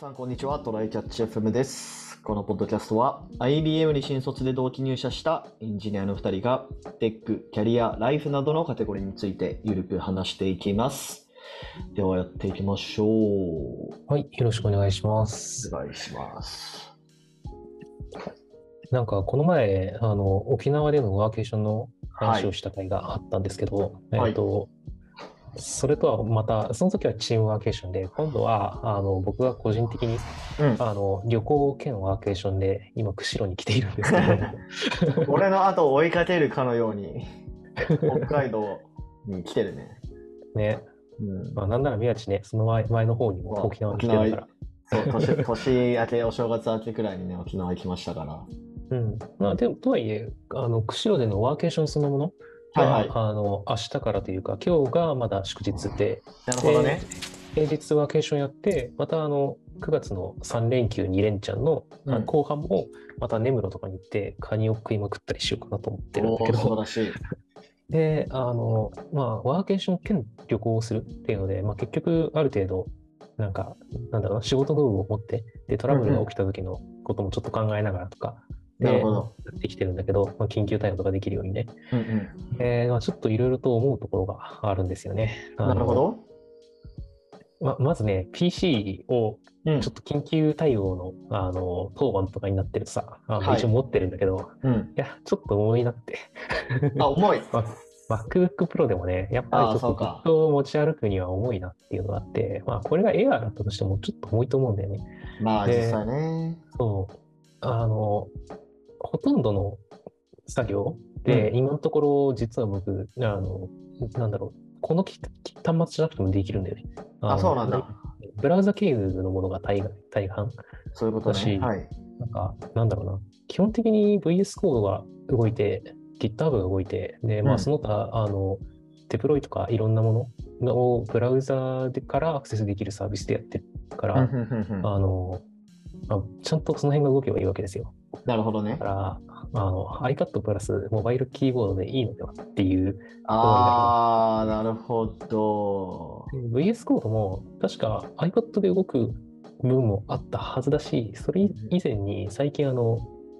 さん、こんにちは。トライキャッチ FM です。このポッドキャストは IBM に新卒で同期入社したエンジニアの2人がテック、キャリア、ライフなどのカテゴリーについてゆるく話していきます。ではやっていきましょう。はい、よろしくお願いします。お願いします。なんか、この前、あの、沖縄でのワーケーションの話をした回があったんですけど、はいえっと、それとはまた、その時はチームワーケーションで、今度は、あの、僕が個人的に、うん。あの、旅行兼ワーケーションで、今、釧路に来ているんですけど、俺の後を追いかけるかのように、北海道に来てるね。ね、うん。まあ、なんなら宮地ね、その前前の方にもまあ沖縄に来てるから、そう年 年明け、お正月明けくらいにね、沖縄行きましたから。うん。まあ、でも、とはいえ、あの、釧路でのワーケーションそのものは、はいはいあの、明日からというか、今日がまだ祝日で、なるほどね。平日ワーケーションやって、またあの9月の3連休2連チャンのあうん後半も、また根室とかに行って、カニを食いまくったりしようかなと思ってるんだけど、らしい。で、あの、まあ、ワーケーション兼旅行をするっていうので、まあ、結局、ある程度、なんか、なんだろうな、仕事道具を持って、で、トラブルが起きた時のこともちょっと考えながらとか、でなるほど。やってきてるんだけど、まあ、緊急対応とかできるようにね、うんうん。えーまあ、ちょっといろいろと思うところがあるんですよね。なるほど。ままずね、PC をうんちょっと緊急対応の、あの、当番とかになってるとさ、あのはい一応持ってるんだけど、うん。いや、ちょっと重いなって。あ、重い。ま MacBook Pro でもね、やっぱりちょっとずっと持ち歩くには重いなっていうのがあって、まあ、これが Air だったとしてもちょっと重いと思うんだよね。まあ、で実際ね。そう。あの、ほとんどの作業で、う今のところ、実は僕、あの、なんだろう、このき端末じゃなくてもできるんだよね。あ、のそうなんだ。ブラウザ経由のものが大大半。そういうことだしね。はい。なんか、なんだろうな。基本的に VS コードが動いて、GitHub が動いて、で、まあ、うんその他、あの、デプロイとかいろんなものをブラウザでからアクセスできるサービスでやってるから、うんうんうんうんあの、あちゃんとその辺が動けばいいわけですよ。なるほどねだか。ら、あの、iPad プラスモバイルキーボードでいいのではっていう、あー、なるほど。VS コードも確か iPad で動く部分もあったはずだし、それ以前に最近あの、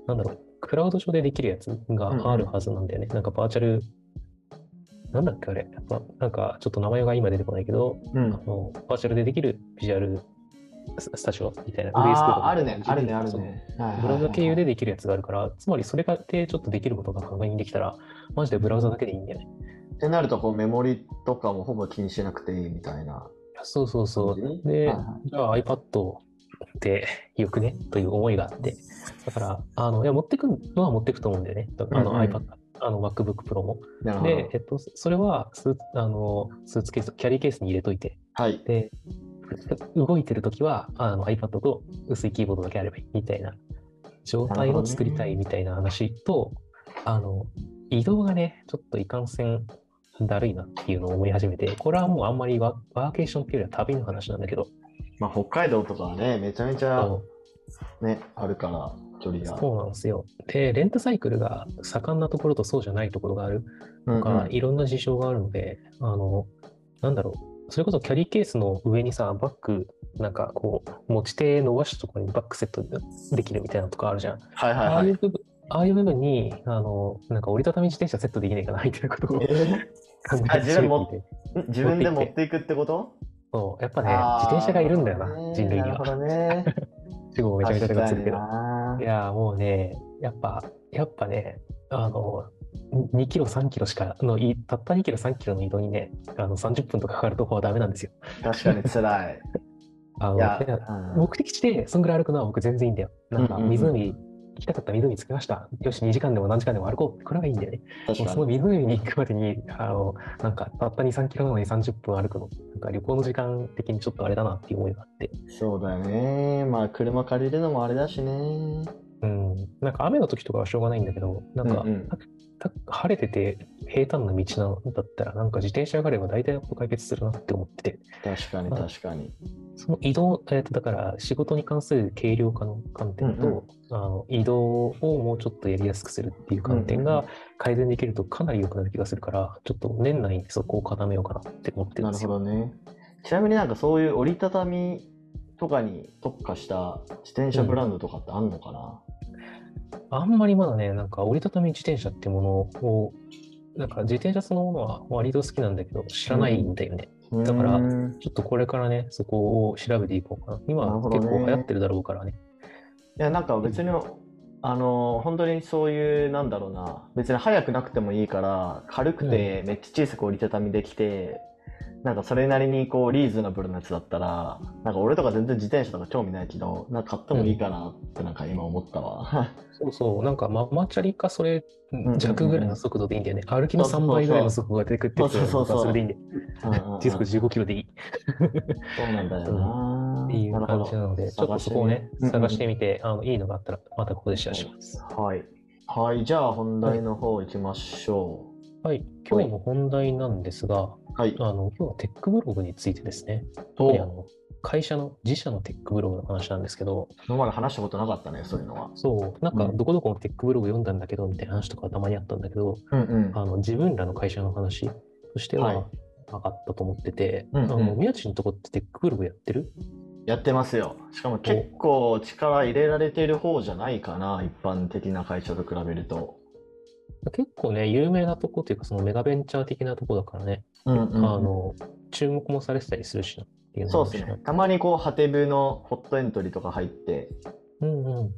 なんだろう、クラウド上でできるやつがあるはずなんだよね。なんかバーチャル、なんだっけあれ、やっぱなんかちょっと名前が今出てこないけど、うん。あのバーチャルでできるビジュアルススタジオみたいな、あー、あるね。あるね、あるね。ブラウザ経由でできるやつがあるから、つまりそれでちょっとできることが確認できたら、マジでブラウザだけでいいんだよね。ってなると、こう、メモリとかもほぼ気にしなくていいみたいな。そうそうそう。で、はいはいじゃあ iPad でよくね？という思いがあって、だから、あの、いや、持ってくのは持ってくと思うんだよね。あの、うんうん iPad、あの、MacBook Pro も。で、えっと、それはスーあのスーツケース、キャリーケースに入れといて、はい。で、動いてるときはあの iPad と薄いキーボードだけあればいいみたいな状態を作りたいみたいな話と、あの、移動がね、ちょっといかんせんだるいなっていうのを思い始めて、これはもうあんまりワワーケーションっていうよりは旅の話なんだけど、まあ、北海道とかはね、めちゃめちゃね、あるから、距離が。そうなんですよ。で、レンタサイクルが盛んなところとそうじゃないところがある。うんうん。とか、いろんな事象があるので、あの、なんだろう、それこそキャリーケースの上にさ、バッグ、なんかこう、持ち手伸ばしたところにバッグセットできるみたいなのとかあるじゃん。はいはいああはいい。う部分、ああいう部分に、あの、なんか折りたたみ自転車セットできないかなみたいなことを考えーえあ自分も自分で持っていくってこと？そう、やっぱね、自転車がいるんだよな、人類には。なるほどね。主語めちゃめちゃ高くするけど。いや、もうね、やっぱ、やっぱね、あの、2キロ、3キロしかのい、たった2キロ、3キロの移動にね、あの30分とかかかるとこはダメなんですよ。な確かに辛い。あの目的地でそんぐらい歩くのは僕全然いいんだよ。なんか湖、行きたかった湖着きました。よし、2時間でも何時間でも歩こう。これはいいんだよね。その。湖に行くまでに、あの、なんかたった2、3キロなのに30分歩くの。なんか旅行の時間的にちょっとあれだなっていう思いがあって。そうだよね。まあ、車借りるのもあれだしね。うん。なんか雨の時とかはしょうがないんだけど、なんか、うんうんた晴れてて平坦な道なんだったら、なんか自転車があれば大体のこと解決するなって思ってて、確かに確かに。その移動、えーとだから仕事に関する軽量化の観点と、うんうんあの移動をもうちょっとやりやすくするっていう観点うんうんが改善できるとかなり良くなる気がするから、ちょっと年内にそこを固めようかなって思ってるなんるですよ。ほどね。ちなみになんかそういう折りたたみとかに特化した自転車ブランドとかってあんのかな、あんまりまだね、なんか折りたたみ自転車ってものを、なんか自転車そのものは割と好きなんだけど、知らないんだよね。だからちょっとこれからね、そこを調べていこうかな。今結構流行ってるだろうからね。いやなんか別に、あの本当にそういうなんだろうな別に速くなくてもいいから軽くてめっちゃ小さく折りたたみできて、なんかそれなりにこうリーズナブルなやつだったらなんか俺とか全然自転車とか興味ないけどなんか買ってもいいかなってなんか今思ったわ、そうそう、なんかママチャリかそれ弱ぐらいの速度でいいんだよね。歩きの3倍ぐらいの速度が出てくってそうそうそうそれでいいんで。うんうんうん時速15キロでいい。そうなんだよなっていう感じなので、ちょっとそこをね、探してみみて、あのいいのがあったら、またここでシェアします。はい。はい、じゃあ本題の方行きましょはい、今日の本題なんですが、う。はい。あの今日はテックブログについてですね。あの会社の自社のテックブログの話なんですけど、今まで話したことなかったね、そういうのは。そう、なんかうんどこどこのテックブログ読んだんだけど、みたいな話とかたまにあったんだけど、うんうん。あの自分らの会社の話としてはなかったと思ってて、あの宮地のとこってテックブログやってる？やってますよ。しかも結構力入れられてる方じゃないかな、一般的な会社と比べると。結構ね、有名なとこっていうか、そのメガベンチャー的なとこだからね、うんうんあの、注目もされてたりするしなっていうのそうですね。たまにこう、ハテブのホットエントリーとか入ってうんうん。っ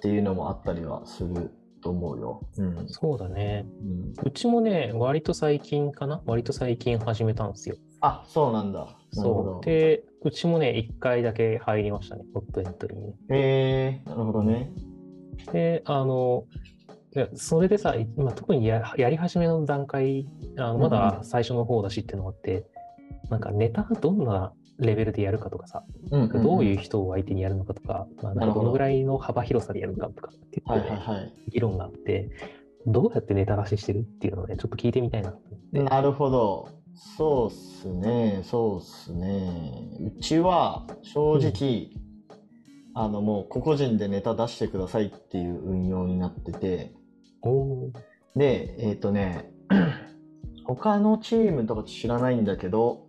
ていうのもあったりはすると思うよ。うん。そうだね。うん、うちもね、割と最近かな？割と最近始めたんですよ。あ、そうなんだ。そう。。で、うちもね、1回だけ入りましたね、ホットエントリーにね。へえー、なるほどね。で、あの、いやそれでさ、今特にややり始めの段階、あのまだ最初の方だしっていうのがあって、なんかネタどんなレベルでやるかとかさ、うんうんうんどういう人を相手にやるのかとか、まあ、なんかどのぐらいの幅広さでやるのかとか、結構はいね、はいはい。議論があって、どうやってネタ出ししてるっていうのをね、ちょっと聞いてみたいな。なるほど。そうっすね、そうっすね。うちは正直、あのもう個々人でネタ出してくださいっていう運用になってて、で、えっ、とね、他のチームとか知らないんだけど、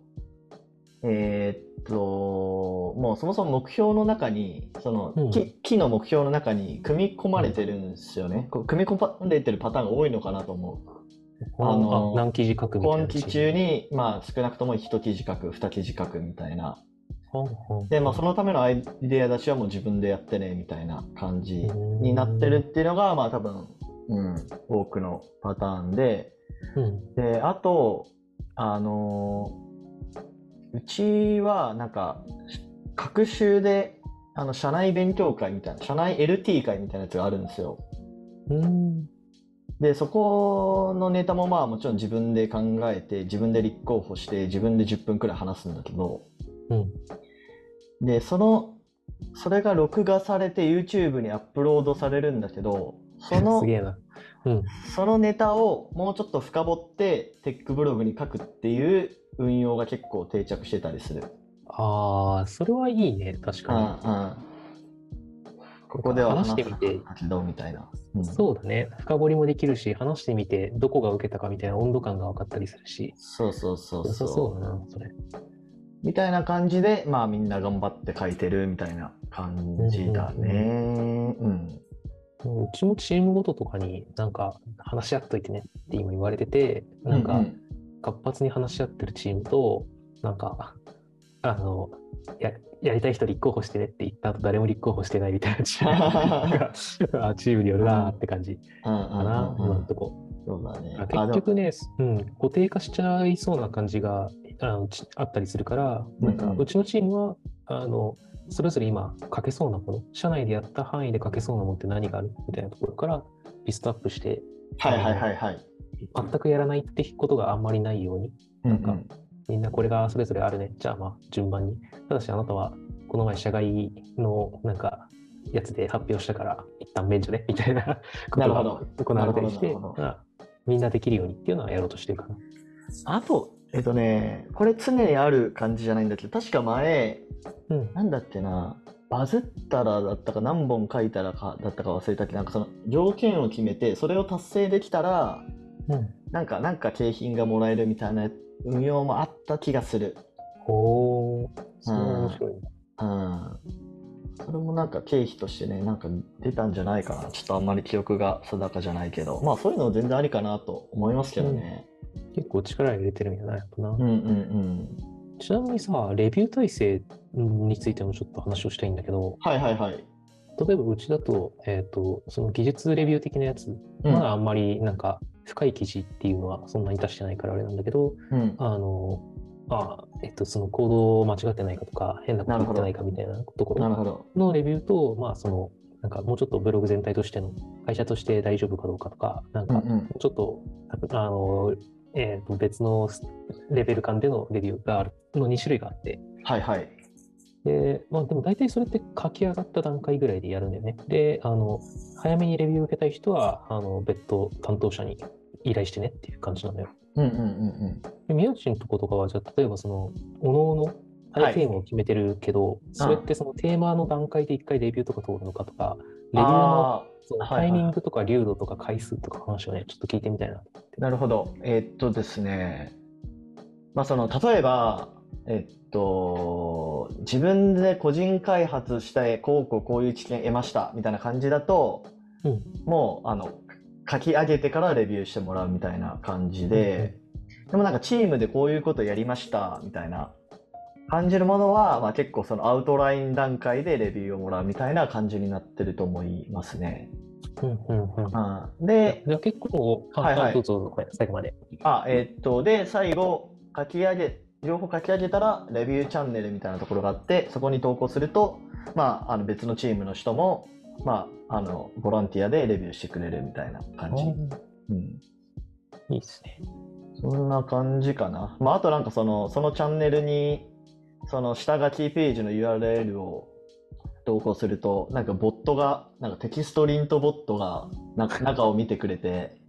えっ、と、もうそもそも目標の中に、その、うん木木の目標の中に組み込まれてるんですよね。こう組み込まれてるパターンが多いのかなと思う。あのあ何記事書くみたいな。今期中に、まあ、少なくとも1記事書く、2記事書くみたいな。で、まあ、そのためのアイデア出しはもう自分でやってね、みたいな感じになってるっていうのが、まあ、多分、うん、多くのパターンで、うん。で、あと、あのーうちは、なんか、各週で、あの、社内勉強会みたいな、社内 LT 会みたいなやつがあるんですよ。うん。で、そこのネタもまあもちろん自分で考えて、自分で立候補して、自分で10分くらい話すんだけど、うん。で、その、それが録画されて YouTube にアップロードされるんだけど、そのすげえな。うん。そのネタをもうちょっと深掘ってテックブログに書くっていう運用が結構定着してたりする。ああ、それはいいね、確うんかうん。ここでは話してみてどみたいな。うんに。そうだね。深掘りもできるし、話してみて、どこが受けたかみたいな温度感が分かったりするし。そうそうそう良さそ。そううだな、それ。みたいな感じで、まあみんな頑張って書いてるみたいな感じだね。うん。うちもチームごととかになんか話し合っといてねって今言われてて、なんかうう活発に話し合ってるチームと、なんか、あの、ややりたい人立候補してねって言った後誰も立候補してないみたいなチーム チームによるなーって感じうんうんかな、うんうん今のとこ。そうだね。結局ね、うん、固定化しちゃいそうな感じがあのちあったりするから、なんかうんうんうちのチームは、あの、それぞれ今書けそうなもの、社内でやった範囲で書けそうなものって何があるみたいなところからリストアップして、はいはいはいはい。全くやらないってことがあんまりないように、うんかみんなこれがそれぞれあるね。じゃあまあ順番に。ただしあなたはこの前社外のなんかやつで発表したから一旦免除ねみたいな ことがなるほど行われたりしてみんなできるようにっていうのはやろうとしてるかな。あと、えっとね、これ常にある感じじゃないんだけど、確か前、うん。なんだっけな、バズったらだったか何本書いたらかだったか忘れたけど、なんかその条件を決めて、それを達成できたら、うん。なんか、なんか景品がもらえるみたいな運用もあった気がする。おー、それは面白いね。うん。それもなんか経費としてね、なんか出たんじゃないかな。ちょっとあんまり記憶が定かじゃないけど、まあそういうの全然ありかなと思いますけどね。結構力入れてるんやな、やっぱな。うんうんうん。ちなみにさ、レビュー体制についてもちょっと話をしたいんだけど、はいはいはい。例えばうちだと、えっ、と、その技術レビュー的なやつ、うんまだあんまりなんか深い記事っていうのはそんなに出してないからあれなんだけど、うん。あの、あえっと、そのコードを間違ってないかとか、変なこと言ってないかみたいなところ。のレビューと、まあ、その、なんかもうちょっとブログ全体としての、会社として大丈夫かどうかとか、なんか、うんうん。ちょっと、あの、えーと別のレベル間でのレビューがあるの2種類があって、はいはい。で、まあでも大体それって書き上がった段階ぐらいでやるんだよね。で、あの、早めにレビューを受けたい人は、あの、別途担当者に依頼してねっていう感じなんだよ。うんうんうんで宮内のとことかは、じゃあ例えばその、おのおのタイテーマを決めてるけど、それってそのテーマの段階で一回レビューとか通るのかとか、レビューのあそのはいはいタイミングとか流度とか回数とか話をね、ちょっと聞いてみたいな。あ、なるほど。えーっとですね。まあその、例えば、えっと、自分で個人開発して、こうこうこういう知見得ました、みたいな感じだと、うんもう、あの、書き上げてからレビューしてもらうみたいな感じで、でもなんかチームでこういうことやりました、みたいな感じるものは、まあ結構そのアウトライン段階でレビューをもらうみたいな感じになってると思いますね。うんうんうん。うん、で、結構、あ、はいはいあどうぞ最後まで。あ、えーっと、で、最後、書き上げ、両方書き上げたら、レビューチャンネルみたいなところがあって、そこに投稿すると、まあ、あの別のチームの人も、まあ、あの、ボランティアでレビューしてくれるみたいな感じ。うん。いいですね。そんな感じかな。まあ、あとなんかその、そのチャンネルに、その下書きページの URL を投稿すると、なんかボットが、なんかテキストリントボットが、なんか中を見てくれて、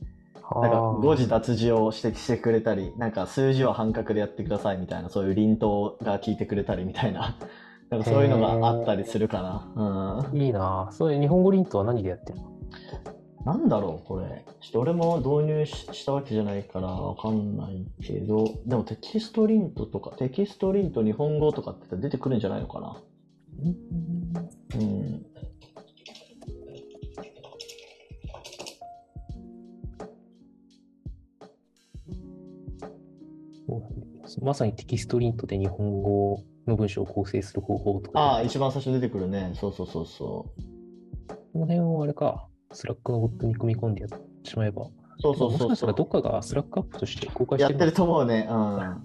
なんか誤字脱字を指摘してくれたり、なんか数字は半角でやってくださいみたいな、そういうリントが聞いてくれたりみたいな、なんかそういうのがあったりするかな。うん。いいなぁ。それ日本語リントは何でやってるの？なんだろう、これ。ちょっと俺も導入ししたわけじゃないからわかんないけど、でもテキストリントとか、テキストリント日本語とかって出てくるんじゃないのかな？うん。まさにテキストリントで日本語の文章を構成する方法とか。ああ、一番最初に出てくるね。そうそうそうそこの辺をあれか、 Slack のボットに組み込んでやってしまえば。う。そうそうもしそうそうかしたらどっかが Slack app として公開しやっててるると思うね。うん。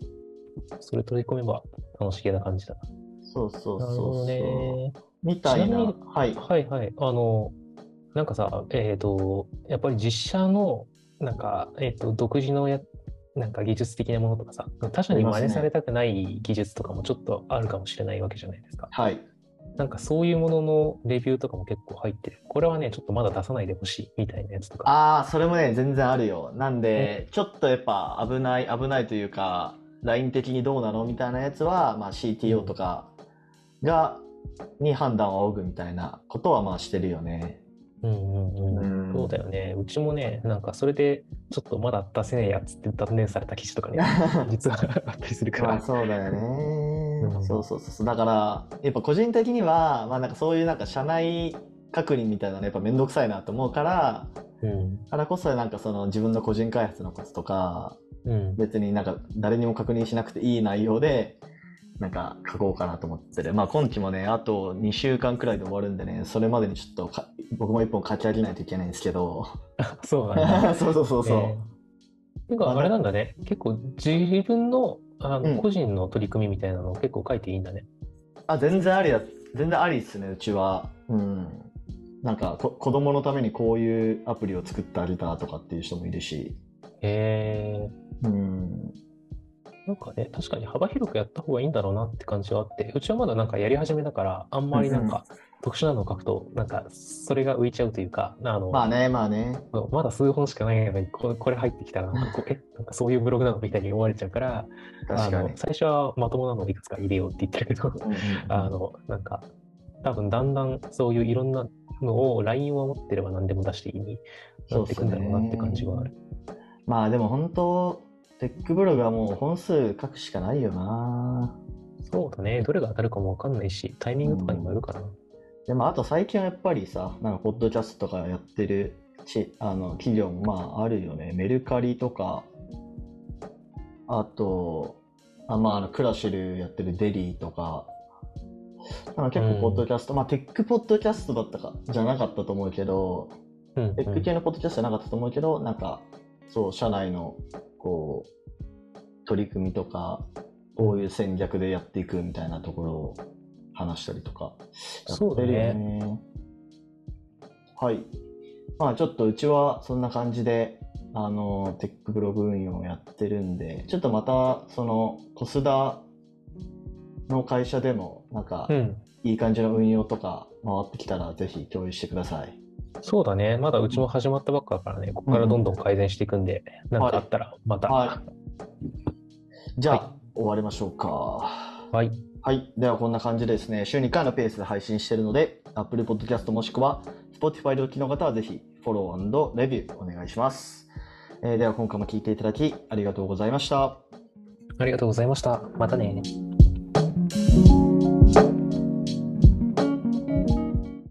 それ取り込めば楽しげな感じだな。そうそうそう。ね。みたいな。ちなはい。はいはい。あの、なんかさ、えっ、と、やっぱり自社の、なんか、えっ、と、独自のや、なんか技術的なものとかさ、他社に真似されたくない技術とかもちょっとあるかもしれないわけじゃないですか。はい。なんかそういうもののレビューとかも結構入ってる。これはね、ちょっとまだ出さないでほしいみたいなやつとか。ああ、それもね、全然あるよ。なんで、ちょっとやっぱ危ない、危ないというか、ライン的にどうなのみたいなやつは、まあ、CTO とかが、に判断を仰ぐみたいなことはまあしてるよね。うんうんうん。うんそうだよね。うちもね、なんかそれでちょっとまだ出せねえやつって断念された記事とかね、実はあったりするかまあら。そうだよね、うんそうそうそう。だから、やっぱ個人的には、まあなんかそういうなんか社内確認みたいなのやっぱめんどくさいなと思うから、うん。からこそなんかその自分の個人開発のコツとか、うん。別になんか誰にも確認しなくていい内容で、なんか書こうかなと思ってる。まあ今期もね、あと2週間くらいで終わるんでね、それまでにちょっとか僕も一本書き上げないといけないんですけど。そうなんだ。そうそうそうそう。えーてか、あれなんだね。結構自分のあうんの個人の取り組みみたいなのを結構書いていいんだね。あ、全然ありだ。全然ありっすね、うちは。うん。なんかこ、子供のためにこういうアプリを作ってあげたとかっていう人もいるし。へえうん。なんかね、確かに幅広くやった方がいいんだろうなって感じはあって、うちはまだなんかやり始めだから、あんまりなんか特殊なのを書くと、なんかそれが浮いちゃうというか、あの、まあね、まあね。まだ数本しかないのに、これ入ってきたら、なんかこう、え、なんかそういうブログなのみたいに思われちゃうから、確かにあの。最初はまともなのをいくつか入れようって言ってるけど、あの、なんか、多分だんだんそういういろんなのを LINE を持ってれば何でも出していいになってくんだろうなって感じはある。まあでも本当、テックブログはもう本数書くしかないよな。そうだね。どれが当たるかもわかんないし、タイミングとかにもよるかな。でもあと最近はやっぱりさ、なんかポッドキャストとかやってるちあの企業もまああるよね。メルカリとか、あと、あまあ、あのクラシルやってるデリーとか、なんか結構ポッドキャスト、まあテックポッドキャストだったかじゃなかったと思うけど、うん、テック系のポッドキャストじゃなかったと思うけど、なんか、そう、社内の、こう、取り組みとか、こういう戦略でやっていくみたいなところを話したりとか、やってるよね。はい。まあちょっとうちはそんな感じで、あの、テックブログ運用をやってるんで、ちょっとまた、その、コスダの会社でも、なんかう、ん。いい感じの運用とか回ってきたら、ぜひ共有してください。そうだね。まだうちも始まったばっかだからね。ここからどんどん改善していくんで、なんかあったらまた。はい。じゃあ、は終わりましょうか。はい。はい。ではこんな感じでですね、週2回のペースで配信しているので、Apple Podcast もしくは Spotify でお聞きの方はぜひフォローレビューお願いします。えーでは今回も聞いていただきありがとうございました。ありがとうございました。またね。